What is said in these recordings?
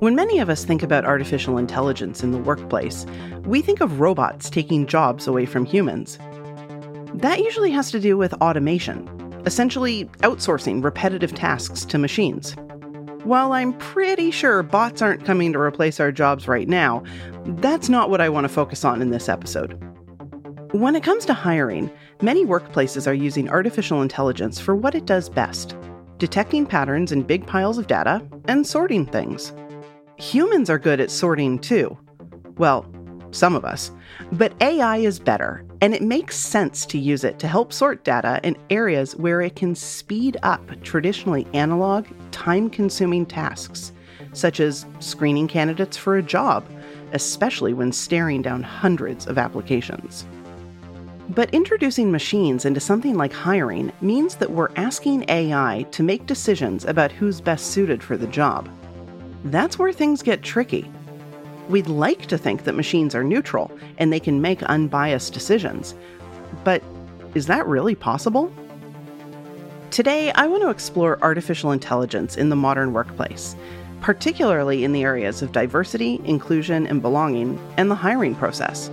When many of us think about artificial intelligence in the workplace, we think of robots taking jobs away from humans. That usually has to do with automation, essentially outsourcing repetitive tasks to machines. While I'm pretty sure bots aren't coming to replace our jobs right now, that's not what I want to focus on in this episode. When it comes to hiring, many workplaces are using artificial intelligence for what it does best detecting patterns in big piles of data and sorting things. Humans are good at sorting too. Well, some of us. But AI is better, and it makes sense to use it to help sort data in areas where it can speed up traditionally analog, time consuming tasks, such as screening candidates for a job, especially when staring down hundreds of applications. But introducing machines into something like hiring means that we're asking AI to make decisions about who's best suited for the job. That's where things get tricky. We'd like to think that machines are neutral and they can make unbiased decisions. But is that really possible? Today, I want to explore artificial intelligence in the modern workplace, particularly in the areas of diversity, inclusion, and belonging, and the hiring process.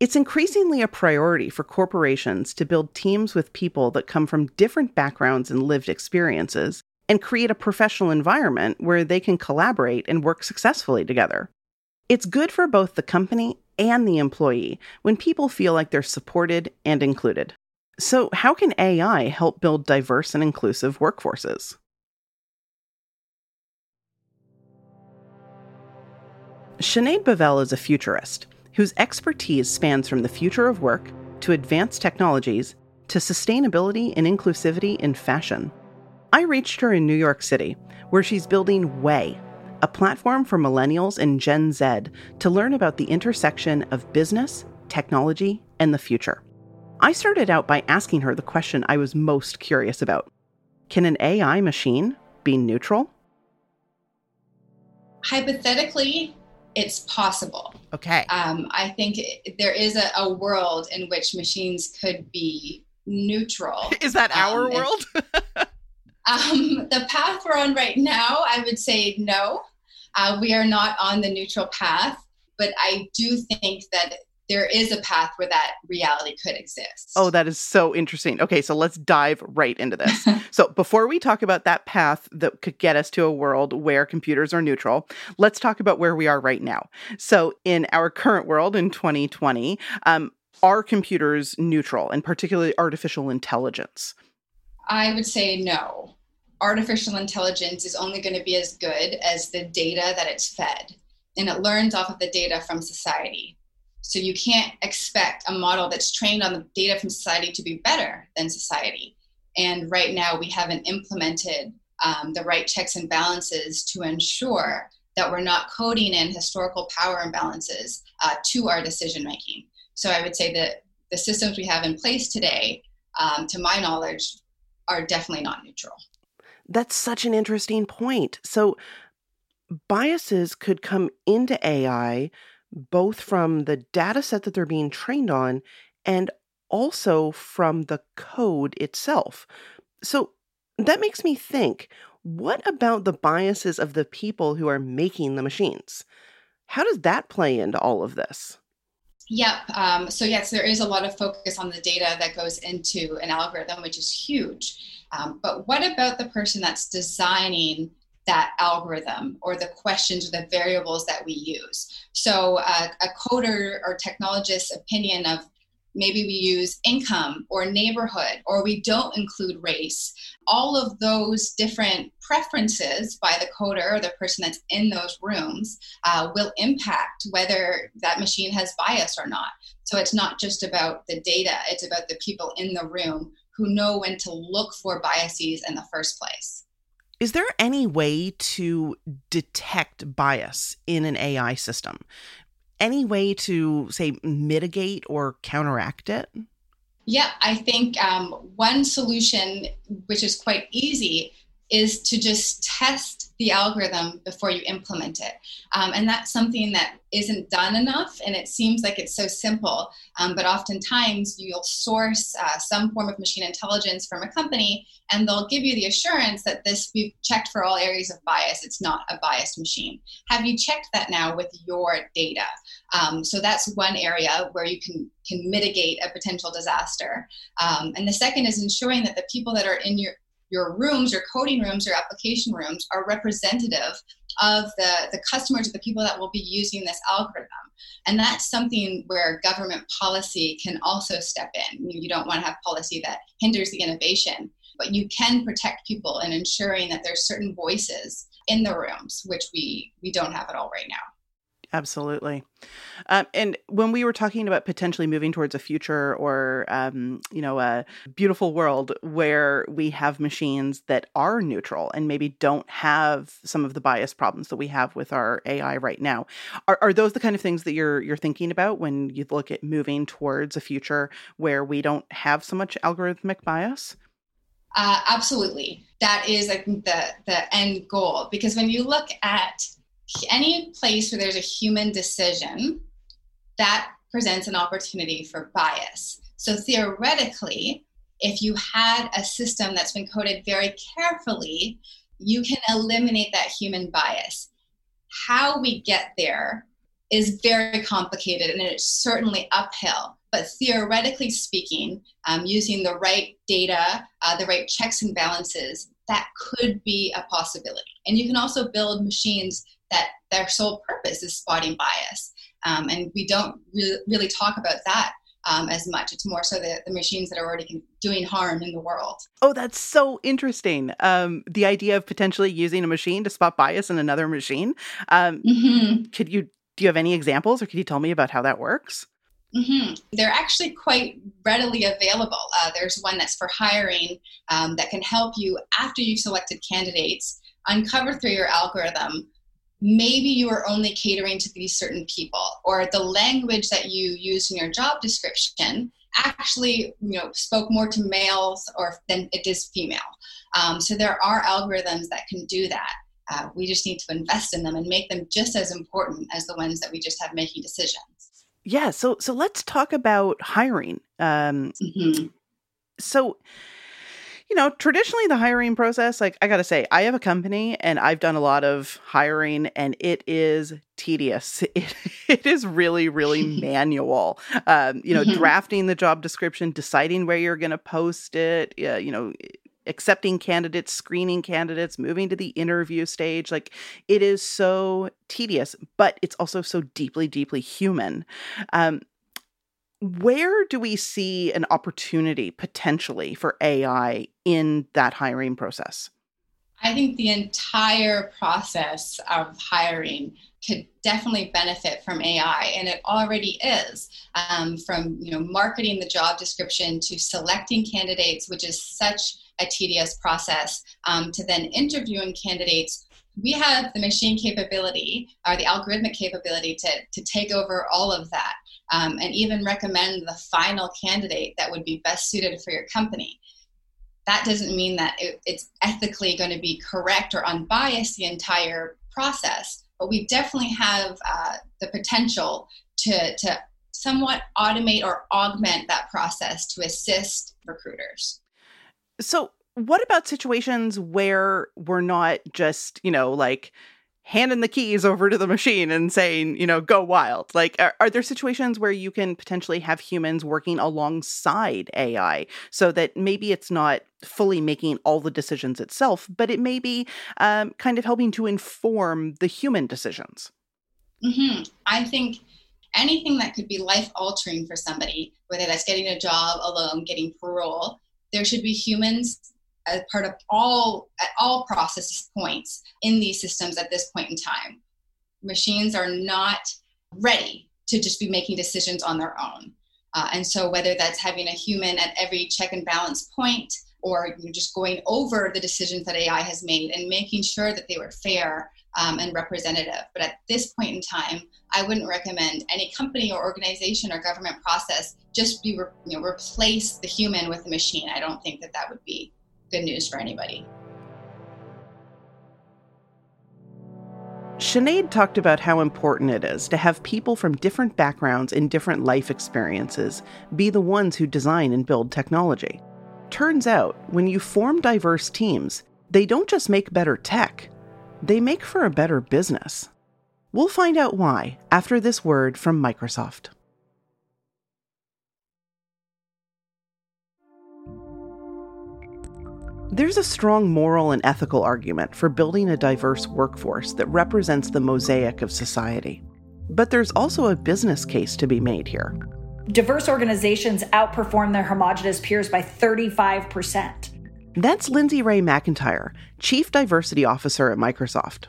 It's increasingly a priority for corporations to build teams with people that come from different backgrounds and lived experiences and create a professional environment where they can collaborate and work successfully together. It's good for both the company and the employee when people feel like they're supported and included. So, how can AI help build diverse and inclusive workforces? Sinead Bovell is a futurist whose expertise spans from the future of work to advanced technologies to sustainability and inclusivity in fashion. I reached her in New York City, where she's building WAYE, a platform for millennials and Gen Z to learn about the intersection of business, technology, and the future. I started out by asking her the question I was most curious about Can an AI machine be neutral? Hypothetically, it's possible. Okay. Um, I think there is a, a, world in which machines could be neutral. Is that our um, world? um, the path we're on right now, I would say no. Uh, we are not on the neutral path, but I do think that there is a path where that reality could exist. Oh, that is so interesting. Okay, so let's dive right into this. so, before we talk about that path that could get us to a world where computers are neutral, let's talk about where we are right now. So, in our current world in 2020, um, are computers neutral and particularly artificial intelligence? I would say no. Artificial intelligence is only going to be as good as the data that it's fed, and it learns off of the data from society. So you can't expect a model that's trained on the data from society to be better than society. And right now, we haven't implemented um, the right checks and balances to ensure that we're not coding in historical power imbalances uh, to our decision making. So I would say that the systems we have in place today, um, to my knowledge, are definitely not neutral. That's such an interesting point. So biases could come into AI both from the data set that they're being trained on and also from the code itself. So that makes me think what about the biases of the people who are making the machines? How does that play into all of this? Yep. Um, so, yes, there is a lot of focus on the data that goes into an algorithm, which is huge. Um, but what about the person that's designing that algorithm or the questions or the variables that we use. So, uh, a coder or technologist's opinion of maybe we use income or neighborhood or we don't include race, all of those different preferences by the coder or the person that's in those rooms uh, will impact whether that machine has bias or not. So, it's not just about the data, it's about the people in the room who know when to look for biases in the first place. Is there any way to detect bias in an AI system? Any way to, say, mitigate or counteract it? Yeah, I think um, one solution, which is quite easy, is to just test the algorithm before you implement it. Um, and that's something that isn't done enough, and it seems like it's so simple. Um, but oftentimes, you'll source uh, some form of machine intelligence from a company, and they'll give you the assurance that this we've checked for all areas of bias. It's not a biased machine. Have you checked that now with your data? Um, so that's one area where you can can mitigate a potential disaster. Um, and the second is ensuring that the people that are in your your rooms, your coding rooms, your application rooms are representative of the, the customers, the people that will be using this algorithm. And that's something where government policy can also step in. You don't want to have policy that hinders the innovation, but you can protect people in ensuring that there's certain voices in the rooms, which we, we don't have at all right now. Absolutely. Um, and when we were talking about potentially moving towards a future or, um, you know, a beautiful world where we have machines that are neutral and maybe don't have some of the bias problems that we have with our AI right now, are, are those the kind of things that you're you're thinking about when you look at moving towards a future where we don't have so much algorithmic bias? Uh, absolutely, that is like the the end goal. Because when you look at any place where there's a human decision, that presents an opportunity for bias. So theoretically, if you had a system that's been coded very carefully, you can eliminate that human bias. How we get there is very complicated and it's certainly uphill. But theoretically speaking, um, using the right data, uh, the right checks and balances, that could be a possibility. And you can also build machines that their sole purpose is spotting bias. Um, and we don't really, really talk about that um, as much. It's more so the, the machines that are already doing harm in the world. Oh, that's so interesting. Um, the idea of potentially using a machine to spot bias in another machine. Um, mm-hmm. Could you do you have any examples, or could you tell me about how that works? Mm-hmm. They're actually quite readily available. Uh, there's one that's for hiring um, that can help you after you've selected candidates uncover through your algorithm maybe you are only catering to these certain people or the language that you use in your job description actually you know spoke more to males or than it is female um, so there are algorithms that can do that uh, we just need to invest in them and make them just as important as the ones that we just have making decisions yeah so so let's talk about hiring um, mm-hmm. so you know, traditionally the hiring process, like I got to say, I have a company and I've done a lot of hiring and it is tedious. It, it is really, really manual. Um, you know, mm-hmm. drafting the job description, deciding where you're going to post it, uh, you know, accepting candidates, screening candidates, moving to the interview stage. Like it is so tedious, but it's also so deeply, deeply human. Um, where do we see an opportunity potentially for AI in that hiring process? I think the entire process of hiring could definitely benefit from AI, and it already is. Um, from you know marketing the job description to selecting candidates, which is such a tedious process, um, to then interviewing candidates. We have the machine capability or the algorithmic capability to, to take over all of that um, and even recommend the final candidate that would be best suited for your company. That doesn't mean that it, it's ethically going to be correct or unbiased the entire process, but we definitely have uh, the potential to, to somewhat automate or augment that process to assist recruiters. So, what about situations where we're not just, you know, like handing the keys over to the machine and saying, you know, go wild. Like, are, are, there situations where you can potentially have humans working alongside AI so that maybe it's not fully making all the decisions itself, but it may be um, kind of helping to inform the human decisions? Mm-hmm. I think anything that could be life altering for somebody, whether that's getting a job alone, getting parole, there should be humans part of all at all process points in these systems at this point in time. Machines are not ready to just be making decisions on their own. Uh, and so whether that's having a human at every check and balance point or you know, just going over the decisions that AI has made and making sure that they were fair um, and representative. But at this point in time, I wouldn't recommend any company or organization or government process just be re- you know, replace the human with the machine. I don't think that that would be good news for anybody. Sinead talked about how important it is to have people from different backgrounds and different life experiences be the ones who design and build technology. Turns out, when you form diverse teams, they don't just make better tech, they make for a better business. We'll find out why after this word from Microsoft. There's a strong moral and ethical argument for building a diverse workforce that represents the mosaic of society. But there's also a business case to be made here. Diverse organizations outperform their homogenous peers by 35%. That's Lindsay-Rae McIntyre, Chief Diversity Officer at Microsoft.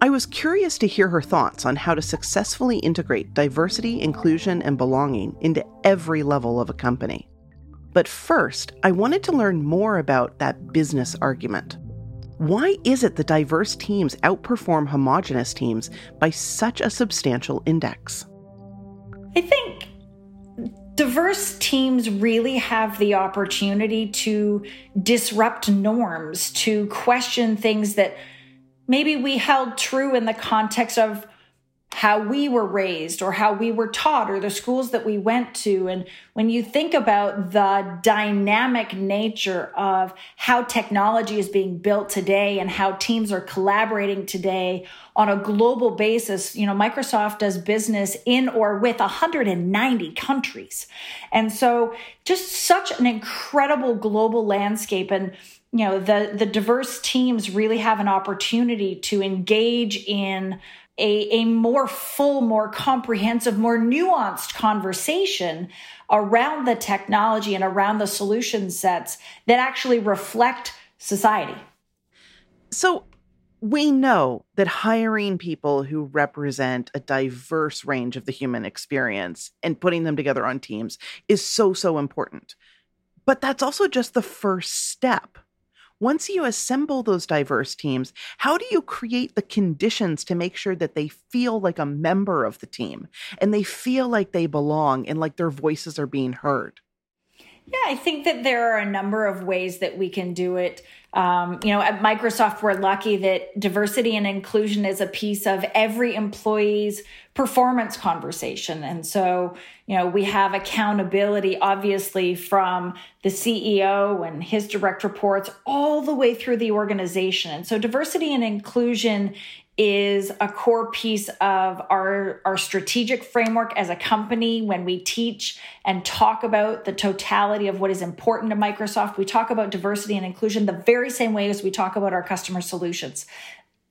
I was curious to hear her thoughts on how to successfully integrate diversity, inclusion, and belonging into every level of a company. But first, I wanted to learn more about that business argument. Why is it that diverse teams outperform homogenous teams by such a substantial index? I think diverse teams really have the opportunity to disrupt norms, to question things that maybe we held true in the context of how we were raised or how we were taught or the schools that we went to. And when you think about the dynamic nature of how technology is being built today and how teams are collaborating today on a global basis, you know, Microsoft does business in or with 190 countries. And so just such an incredible global landscape. And you know the the diverse teams really have an opportunity to engage in a, a more full, more comprehensive, more nuanced conversation around the technology and around the solution sets that actually reflect society. So, we know that hiring people who represent a diverse range of the human experience and putting them together on teams is so, so important. But that's also just the first step once you assemble those diverse teams, how do you create the conditions to make sure that they feel like a member of the team and they feel like they belong and like their voices are being heard? Yeah, I think that there are a number of ways that we can do it. Um, you know, at Microsoft, we're lucky that diversity and inclusion is a piece of every employee's performance conversation. And so, you know, we have accountability, obviously, from the CEO and his direct reports all the way through the organization. And so, diversity and inclusion is a core piece of our, our strategic framework as a company when we teach and talk about the totality of what is important to Microsoft. We talk about diversity and inclusion the very same way as we talk about our customer solutions.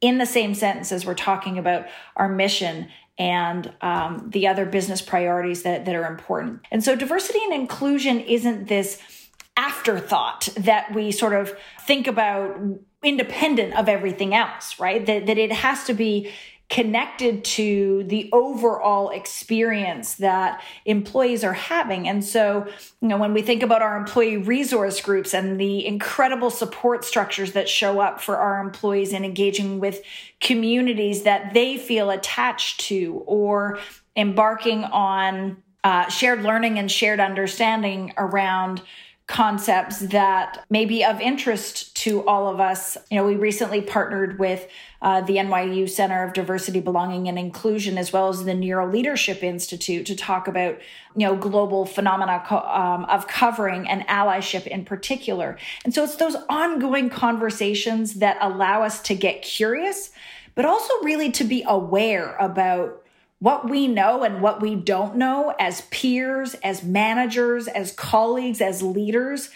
In the same sentence as we're talking about our mission and um, the other business priorities that, that are important. And so, diversity and inclusion isn't this afterthought that we sort of think about independent of everything else, right? That, that it has to be connected to the overall experience that employees are having. And so, you know, when we think about our employee resource groups and the incredible support structures that show up for our employees in engaging with communities that they feel attached to or embarking on uh, shared learning and shared understanding around concepts that may be of interest to all of us. You know, we recently partnered with uh, the NYU Center of Diversity, Belonging, and Inclusion, as well as the NeuroLeadership Institute, to talk about you know global phenomena co- um, of covering and allyship in particular. And so it's those ongoing conversations that allow us to get curious, but also really to be aware about what we know and what we don't know as peers, as managers, as colleagues, as leaders,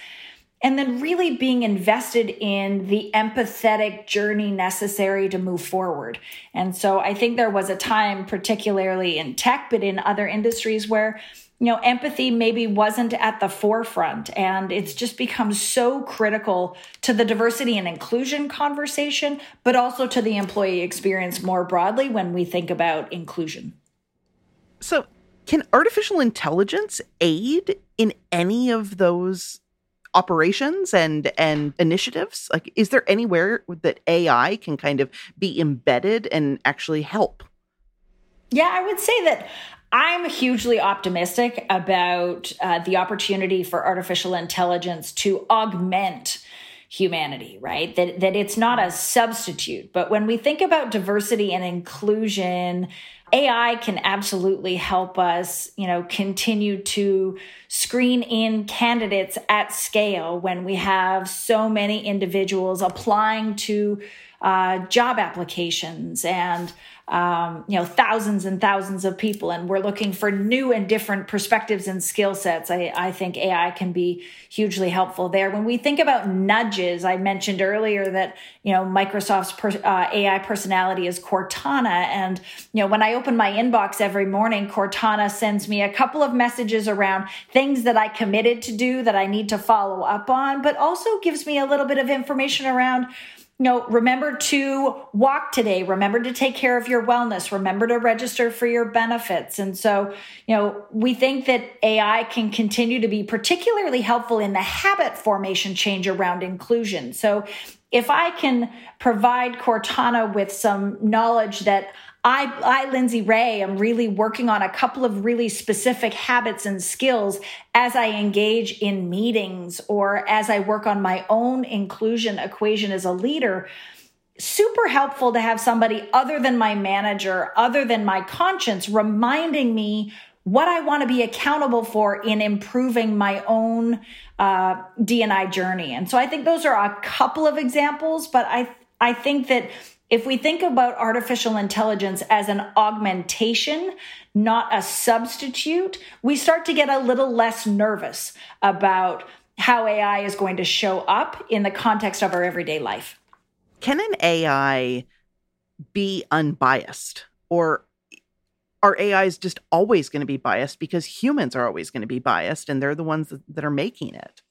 and then really being invested in the empathetic journey necessary to move forward. And so I think there was a time, particularly in tech, but in other industries, where you know, empathy maybe wasn't at the forefront. And it's just become so critical to the diversity and inclusion conversation, but also to the employee experience more broadly when we think about inclusion. So, can artificial intelligence aid in any of those operations and and initiatives? Like is there anywhere that AI can kind of be embedded and actually help? Yeah, I would say that I'm hugely optimistic about uh, the opportunity for artificial intelligence to augment humanity, right? That that it's not a substitute. But when we think about diversity and inclusion, AI can absolutely help us, you know, continue to screen in candidates at scale when we have so many individuals applying to uh, job applications and um, you know thousands and thousands of people and we're looking for new and different perspectives and skill sets. I, I think ai can be hugely helpful there. When we think about nudges i mentioned earlier that you know microsoft's per, uh, ai personality is cortana. And you know when i open my inbox every morning cortana sends me a couple of messages around things that i committed to do that i need to follow up on but also gives me a little bit of information around you know, remember to walk today. Remember to take care of your wellness. Remember to register for your benefits. And so, you know, we think that AI can continue to be particularly helpful in the habit formation change around inclusion. So, if I can provide Cortana with some knowledge that I, I, Lindsay-Rae, am really working on a couple of really specific habits and skills as I engage in meetings or as I work on my own inclusion equation as a leader. Super helpful to have somebody other than my manager, other than my conscience, reminding me what I want to be accountable for in improving my own uh, DNI journey. And so I think those are a couple of examples, but I I think that if we think about artificial intelligence as an augmentation, not a substitute, we start to get a little less nervous about how AI is going to show up in the context of our everyday life. Can an AI be unbiased? Or are AIs just always going to be biased because humans are always going to be biased and they're the ones that are making it?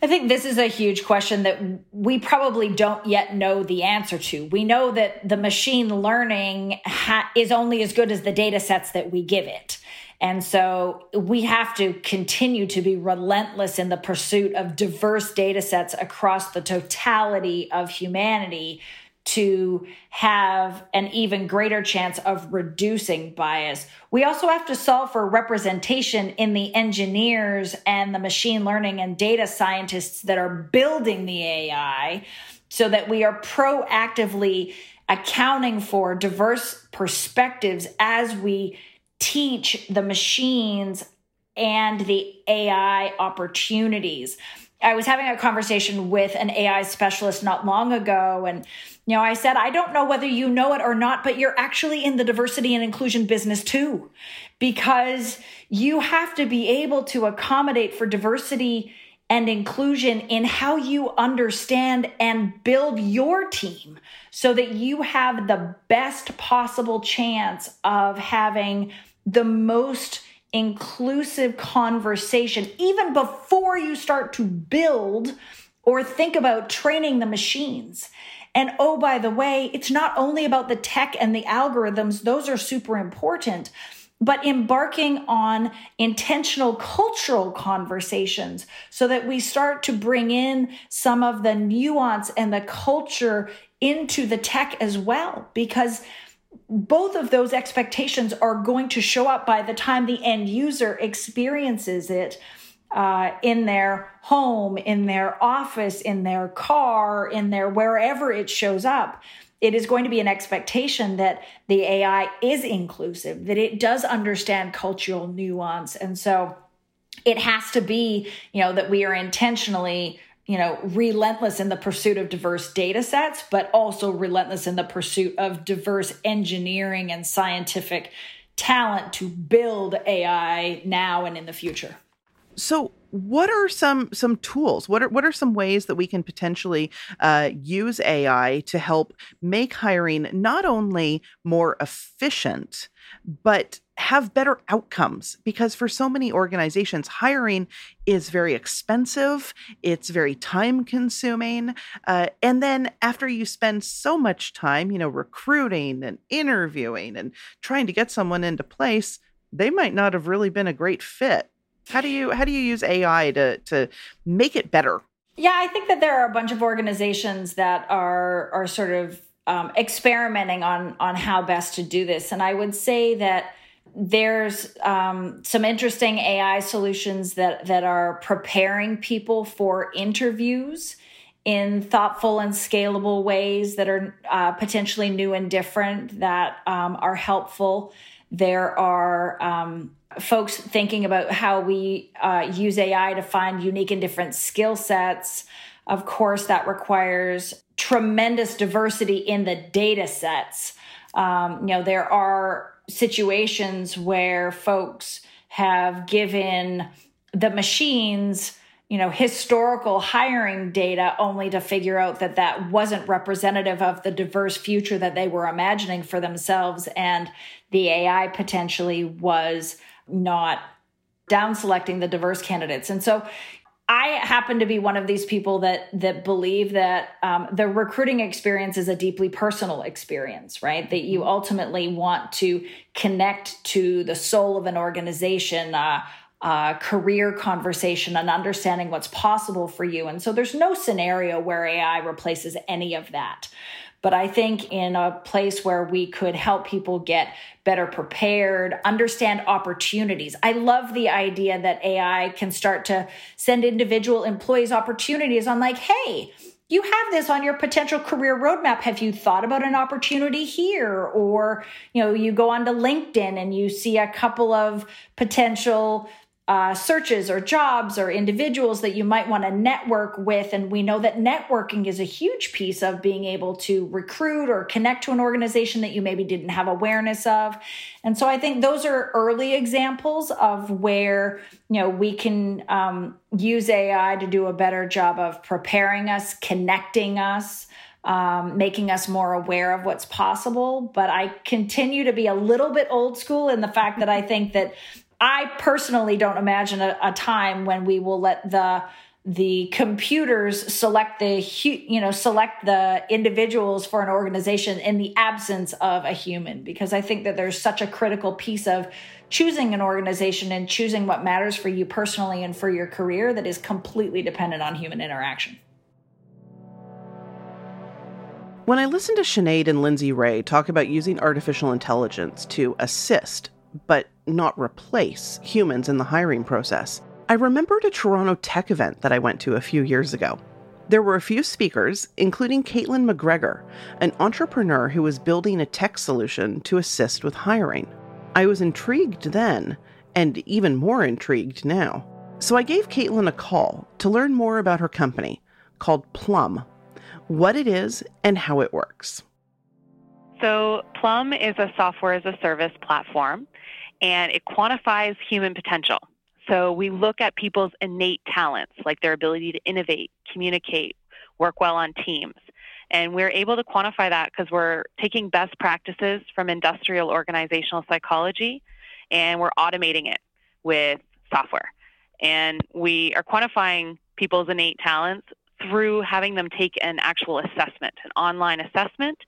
I think this is a huge question that we probably don't yet know the answer to. We know that the machine learning ha- is only as good as the data sets that we give it. And so we have to continue to be relentless in the pursuit of diverse data sets across the totality of humanity to have an even greater chance of reducing bias. We also have to solve for representation in the engineers and the machine learning and data scientists that are building the AI so that we are proactively accounting for diverse perspectives as we teach the machines and the AI opportunities. I was having a conversation with an AI specialist not long ago. And, you know, I said, I don't know whether you know it or not, but you're actually in the diversity and inclusion business too, because you have to be able to accommodate for diversity and inclusion in how you understand and build your team so that you have the best possible chance of having the most inclusive conversation even before you start to build or think about training the machines. And oh, by the way, it's not only about the tech and the algorithms, those are super important, but embarking on intentional cultural conversations so that we start to bring in some of the nuance and the culture into the tech as well. Because both of those expectations are going to show up by the time the end user experiences it uh, in their home, in their office, in their car, in their wherever it shows up. It is going to be an expectation that the AI is inclusive, that it does understand cultural nuance. And so it has to be, you know, that we are intentionally you know, relentless in the pursuit of diverse data sets, but also relentless in the pursuit of diverse engineering and scientific talent to build AI now and in the future. So, what are some some tools? What are what are some ways that we can potentially uh, use AI to help make hiring not only more efficient, but have better outcomes because for so many organizations hiring is very expensive it's very time consuming uh, and then after you spend so much time you know recruiting and interviewing and trying to get someone into place they might not have really been a great fit how do you how do you use ai to to make it better yeah i think that there are a bunch of organizations that are are sort of um, experimenting on on how best to do this and i would say that there's um, some interesting AI solutions that that are preparing people for interviews in thoughtful and scalable ways that are uh, potentially new and different that um, are helpful. There are um, folks thinking about how we uh, use AI to find unique and different skill sets. Of course, that requires tremendous diversity in the data sets. Um, you know, there are situations where folks have given the machines you know historical hiring data only to figure out that that wasn't representative of the diverse future that they were imagining for themselves and the ai potentially was not down selecting the diverse candidates and so I happen to be one of these people that that believe that um, the recruiting experience is a deeply personal experience, right? That you ultimately want to connect to the soul of an organization, uh, uh, career conversation, and understanding what's possible for you. And so, there's no scenario where AI replaces any of that. But I think in a place where we could help people get better prepared, understand opportunities. I love the idea that AI can start to send individual employees opportunities. On, like, hey, you have this on your potential career roadmap. Have you thought about an opportunity here? Or you know you go onto linkedin and you see a couple of potential uh, searches or jobs or individuals that you might want to network with. And we know that networking is a huge piece of being able to recruit or connect to an organization that you maybe didn't have awareness of. And so I think those are early examples of where, you know, we can um, use AI to do a better job of preparing us, connecting us. Um, making us more aware of what's possible. But I continue to be a little bit old school in the fact that I think that I personally don't imagine a, a time when we will let the the computers select the you know select the individuals for an organization in the absence of a human because i think that there's such a critical piece of choosing an organization and choosing what matters for you personally and for your career that is completely dependent on human interaction. When i listen to Sinead and Lindsay-Rae talk about using artificial intelligence to assist but not replace humans in the hiring process. I remembered a Toronto tech event that I went to a few years ago. There were a few speakers, including Caitlin MacGregor, an entrepreneur who was building a tech solution to assist with hiring. I was intrigued then, and even more intrigued now. So I gave Caitlin a call to learn more about her company called Plum, what it is, and how it works. So, Plum is a software as a service platform and it quantifies human potential. So we look at people's innate talents, like their ability to innovate, communicate, work well on teams. And we're able to quantify that because we're taking best practices from industrial organizational psychology and we're automating it with software. And we are quantifying people's innate talents through having them take an actual assessment, an online assessment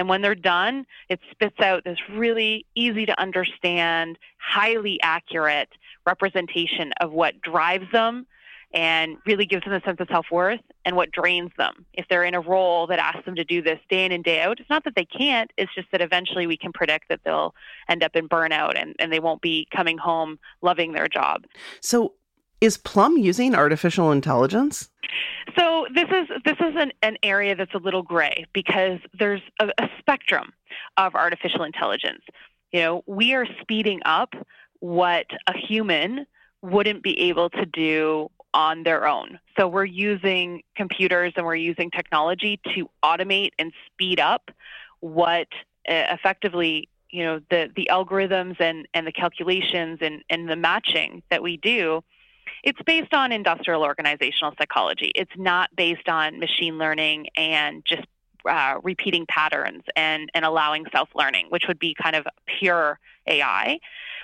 and when they're done, it spits out this really easy to understand, highly accurate representation of what drives them and really gives them a sense of self worth and what drains them. If they're in a role that asks them to do this day in and day out, it's not that they can't, it's just that eventually we can predict that they'll end up in burnout and, and they won't be coming home loving their job. So, is Plum using artificial intelligence? So this is this is an, an area that's a little gray because there's a, a spectrum of artificial intelligence. You know, we are speeding up what a human wouldn't be able to do on their own. So we're using computers and we're using technology to automate and speed up what uh, effectively you know the the algorithms and and the calculations and and the matching that we do it's based on industrial organizational psychology. It's not based on machine learning and just uh, repeating patterns and, and allowing self learning, which would be kind of pure AI.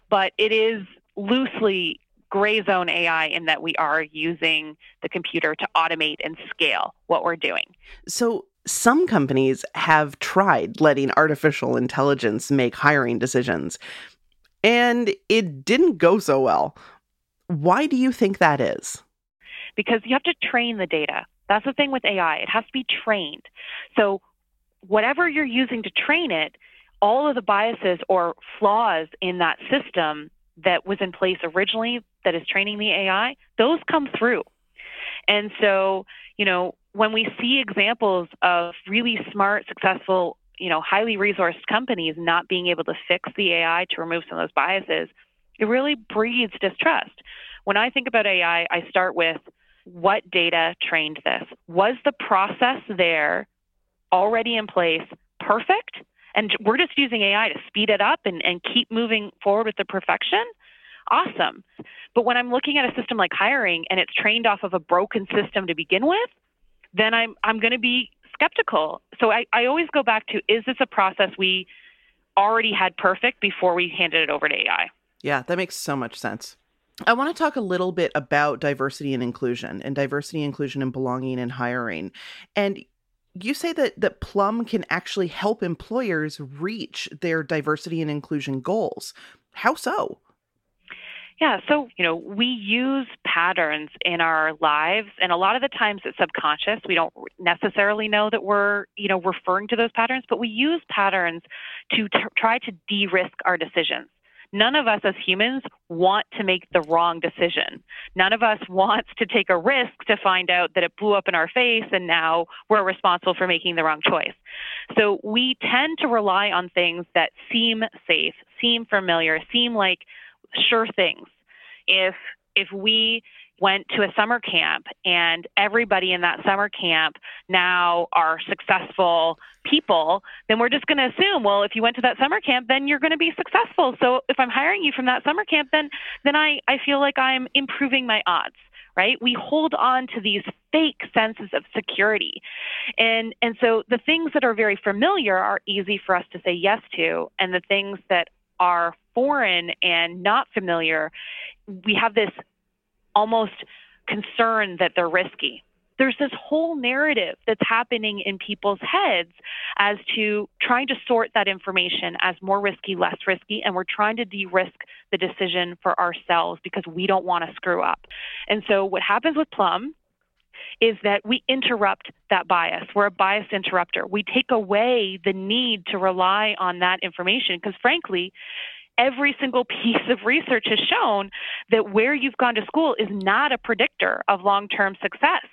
But it is loosely gray zone AI in that we are using the computer to automate and scale what we're doing. So, some companies have tried letting artificial intelligence make hiring decisions, and it didn't go so well. Why do you think that is? Because you have to train the data. That's the thing with AI. It has to be trained. So, whatever you're using to train it, all of the biases or flaws in that system that was in place originally that is training the AI, those come through. And so, you know, when we see examples of really smart, successful, you know, highly resourced companies not being able to fix the AI to remove some of those biases, it really breeds distrust. When I think about AI, I start with what data trained this? Was the process there already in place perfect? And we're just using AI to speed it up and, and keep moving forward with the perfection? Awesome. But when I'm looking at a system like hiring and it's trained off of a broken system to begin with, then I'm I'm going to be skeptical. So I, I always go back to is this a process we already had perfect before we handed it over to AI? Yeah, that makes so much sense. I want to talk a little bit about diversity and inclusion and diversity, inclusion, and belonging and hiring. And you say that that Plum can actually help employers reach their diversity and inclusion goals. How so? Yeah, so, you know, we use patterns in our lives and a lot of the times it's subconscious. We don't necessarily know that we're, you know, referring to those patterns, but we use patterns to t- try to de-risk our decisions. None of us as humans want to make the wrong decision. None of us wants to take a risk to find out that it blew up in our face and now we're responsible for making the wrong choice. So we tend to rely on things that seem safe, seem familiar, seem like sure things. If if we went to a summer camp and everybody in that summer camp now are successful people, then we're just going to assume, well, if you went to that summer camp, then you're going to be successful. So if I'm hiring you from that summer camp, then then I, I feel like I'm improving my odds right? We hold on to these fake senses of security. And and so the things that are very familiar are easy for us to say yes to, and the things that are foreign and not familiar, we have this almost concern that they're risky. There's this whole narrative that's happening in people's heads as to trying to sort that information as more risky, less risky, and we're trying to de risk the decision for ourselves because we don't want to screw up. And so, what happens with Plum is that we interrupt that bias. We're a bias interrupter. We take away the need to rely on that information because, frankly, every single piece of research has shown that where you've gone to school is not a predictor of long term success.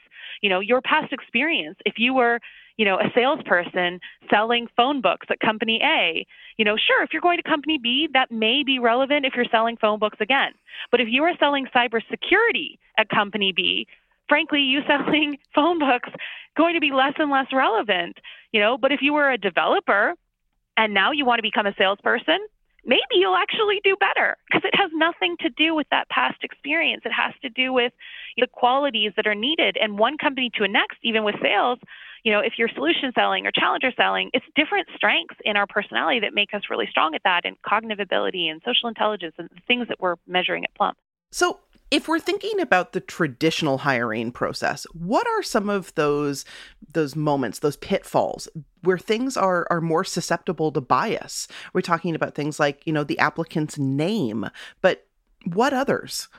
You know, your past experience, if you were you know, a salesperson selling phone books at company A. You know, sure, if you're going to company B, that may be relevant if you're selling phone books again. But if you are selling cybersecurity at company B, frankly, you selling phone books going to be less and less relevant, you know, but if you were a developer and now you want to become a salesperson, maybe you'll actually do better because it has nothing to do with that past experience. It has to do with the qualities that are needed. And one company to a next, even with sales, you know, if you're solution selling or challenger selling, it's different strengths in our personality that make us really strong at that and cognitive ability and social intelligence and things that we're measuring at Plum. So, if we're thinking about the traditional hiring process, what are some of those those moments, those pitfalls where things are are more susceptible to bias? We're talking about things like, you know, the applicant's name, but what others?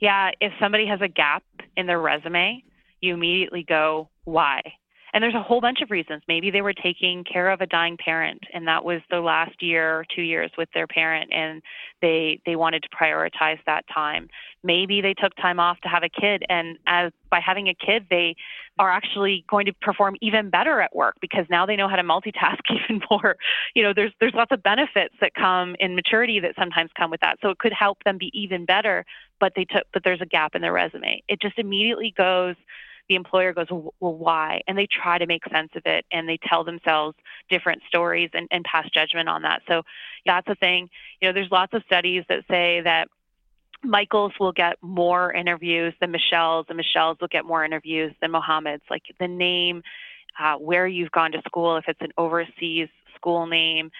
Yeah, if somebody has a gap in their resume, you immediately go, why? And there's a whole bunch of reasons. Maybe they were taking care of a dying parent and that was the last year or two years with their parent and they they wanted to prioritize that time. Maybe they took time off to have a kid and as by having a kid they are actually going to perform even better at work because now they know how to multitask even more. You know, there's there's lots of benefits that come in maturity that sometimes come with that. So it could help them be even better, but they took but there's a gap in their resume. It just immediately goes the employer goes, well, why? And they try to make sense of it and they tell themselves different stories and, and pass judgment on that. So that's a thing. You know, there's lots of studies that say that Michaels will get more interviews than Michelle's, and Michelle's will get more interviews than Mohammed's. Like the name, uh, where you've gone to school, if it's an overseas school name,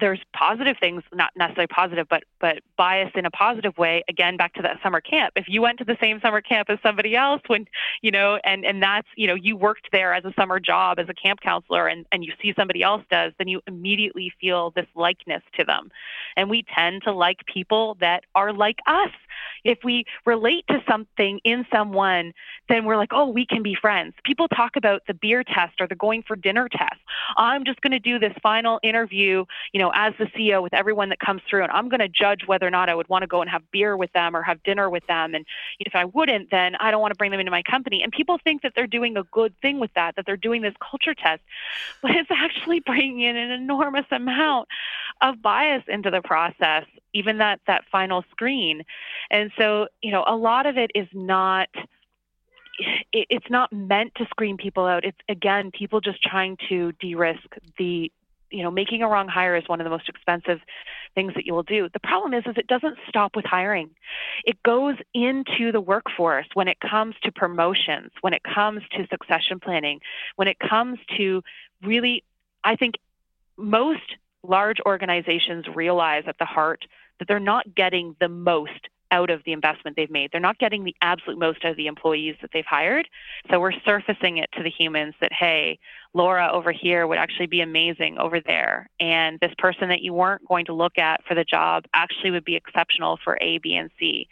there's positive things, not necessarily positive, but but bias in a positive way. Again, back to that summer camp. If you went to the same summer camp as somebody else, when you know, and and that's you know, you worked there as a summer job as a camp counselor, and and you see somebody else does, then you immediately feel this likeness to them, and we tend to like people that are like us. If we relate to something in someone, then we're like, oh, we can be friends. People talk about the beer test or the going for dinner test. I'm just going to do this final interview, you know, as the CEO with everyone that comes through, and I'm going to judge whether or not I would want to go and have beer with them or have dinner with them. And if I wouldn't, then I don't want to bring them into my company. And people think that they're doing a good thing with that, that they're doing this culture test, but it's actually bringing in an enormous amount of bias into the process, even that that final screen. And so, you know, a lot of it is not it's not meant to screen people out. It's again people just trying to de-risk the you know making a wrong hire is one of the most expensive things that you will do the problem is is it doesn't stop with hiring it goes into the workforce when it comes to promotions when it comes to succession planning when it comes to really i think most large organizations realize at the heart that they're not getting the most out of the investment they've made. They're not getting the absolute most out of the employees that they've hired. So we're surfacing it to the humans that, hey, Laura over here would actually be amazing over there. And this person that you weren't going to look at for the job actually would be exceptional for A, B, and C.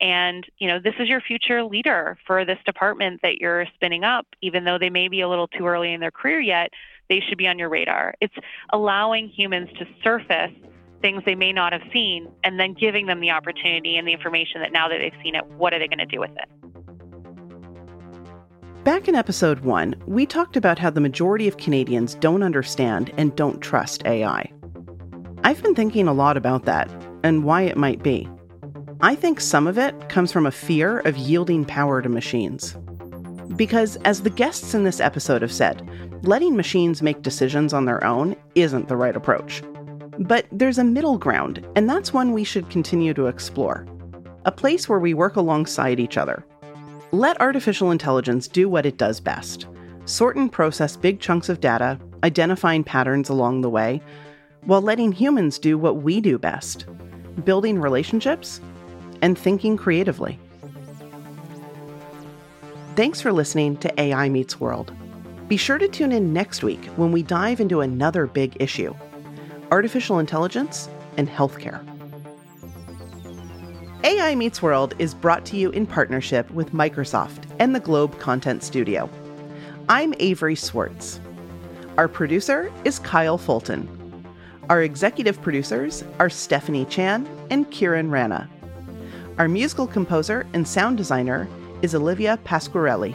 And, you know, this is your future leader for this department that you're spinning up, even though they may be a little too early in their career yet, they should be on your radar. It's allowing humans to surface things they may not have seen and then giving them the opportunity and the information that now that they've seen it, what are they going to do with it? Back in episode one, we talked about how the majority of Canadians don't understand and don't trust AI. I've been thinking a lot about that and why it might be. I think some of it comes from a fear of yielding power to machines. Because, as the guests in this episode have said, letting machines make decisions on their own isn't the right approach. But there's a middle ground, and that's one we should continue to explore. A place where we work alongside each other. Let artificial intelligence do what it does best sort and process big chunks of data, identifying patterns along the way, while letting humans do what we do best building relationships and thinking creatively. Thanks for listening to AI Meets World. Be sure to tune in next week when we dive into another big issue artificial intelligence, and healthcare. AI Meets World is brought to you in partnership with Microsoft and the Globe Content Studio. I'm Avery Swartz. Our producer is Kyle Fulton. Our executive producers are Stephanie Chan and Kieran Rana. Our musical composer and sound designer is Olivia Pasquarelli.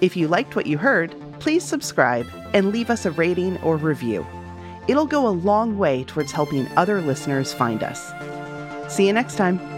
If you liked what you heard, please subscribe and leave us a rating or review. It'll go a long way towards helping other listeners find us. See you next time.